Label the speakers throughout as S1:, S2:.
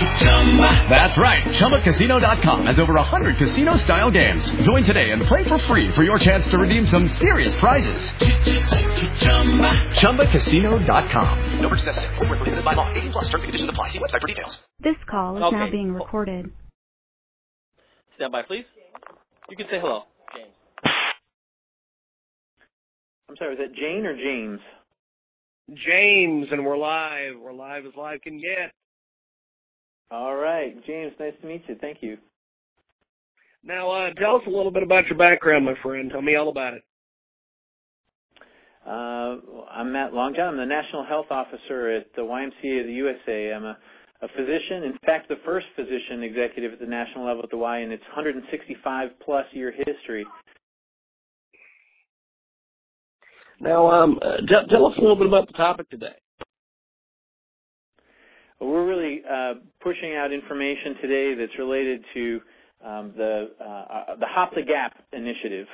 S1: That's right. ChumbaCasino.com has over 100 casino style games. Join today and play for free for your chance to redeem some serious prizes. ChumbaCasino.com. No purchase necessary. Full prohibited by law. 18 plus terms and conditions apply. See website for details.
S2: This call is now being recorded.
S3: Stand by, please. You can say hello. James.
S4: I'm sorry, was that Jane or James?
S5: James, and we're live. We're live as live can get.
S4: All right, James, nice to meet you. Thank you.
S5: Now, uh, tell us a little bit about your background, my friend. Tell me all about it.
S4: Uh, I'm Matt Longjohn. I'm the National Health Officer at the YMCA of the USA. I'm a, a physician, in fact, the first physician executive at the national level at the Y in its 165 plus year history.
S5: Now, um, uh, tell, tell us a little bit about the topic today.
S4: We're really uh, pushing out information today that's related to um, the uh, the Hop the Gap initiative.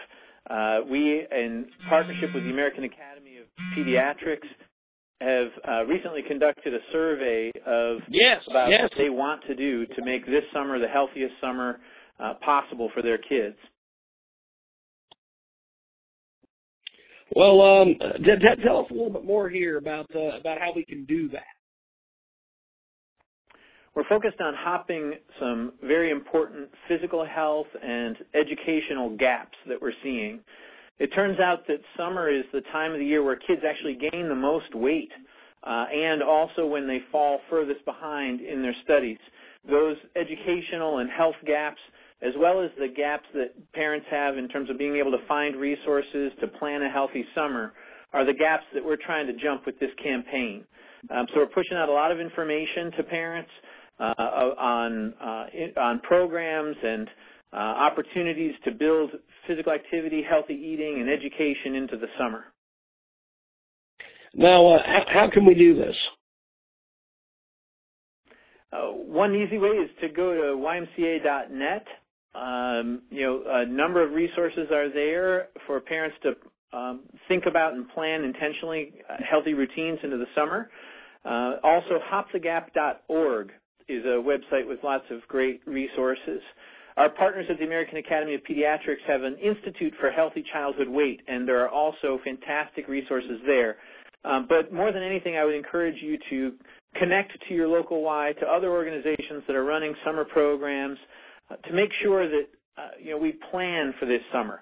S4: Uh, we, in partnership with the American Academy of Pediatrics, have uh, recently conducted a survey of
S5: Yes,
S4: about
S5: yes.
S4: what they want to do to make this summer the healthiest summer uh, possible for their kids.
S5: Well, um, tell us a little bit more here about uh, about how we can do that.
S4: We're focused on hopping some very important physical health and educational gaps that we're seeing. It turns out that summer is the time of the year where kids actually gain the most weight uh, and also when they fall furthest behind in their studies. Those educational and health gaps, as well as the gaps that parents have in terms of being able to find resources to plan a healthy summer, are the gaps that we're trying to jump with this campaign. Um, so we're pushing out a lot of information to parents on uh, on programs and uh, opportunities to build physical activity, healthy eating, and education into the summer.
S5: Now, uh, how, how can we do this?
S4: Uh, one easy way is to go to ymca.net. Um, you know, a number of resources are there for parents to um, think about and plan intentionally uh, healthy routines into the summer. Uh, also, hopthegap.org is a website with lots of great resources. Our partners at the American Academy of Pediatrics have an Institute for Healthy Childhood Weight, and there are also fantastic resources there. Um, but more than anything, I would encourage you to connect to your local Y, to other organizations that are running summer programs, uh, to make sure that uh, you know we plan for this summer.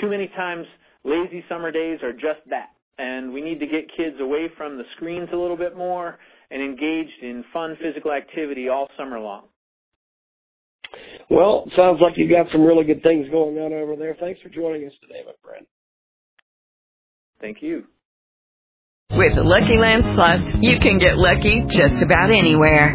S4: Too many times, lazy summer days are just that, and we need to get kids away from the screens a little bit more and engaged in fun physical activity all summer long.
S5: Well, sounds like you've got some really good things going on over there. Thanks for joining us today, my friend.
S4: Thank you.
S6: With the Lucky Land Slots, you can get lucky just about anywhere.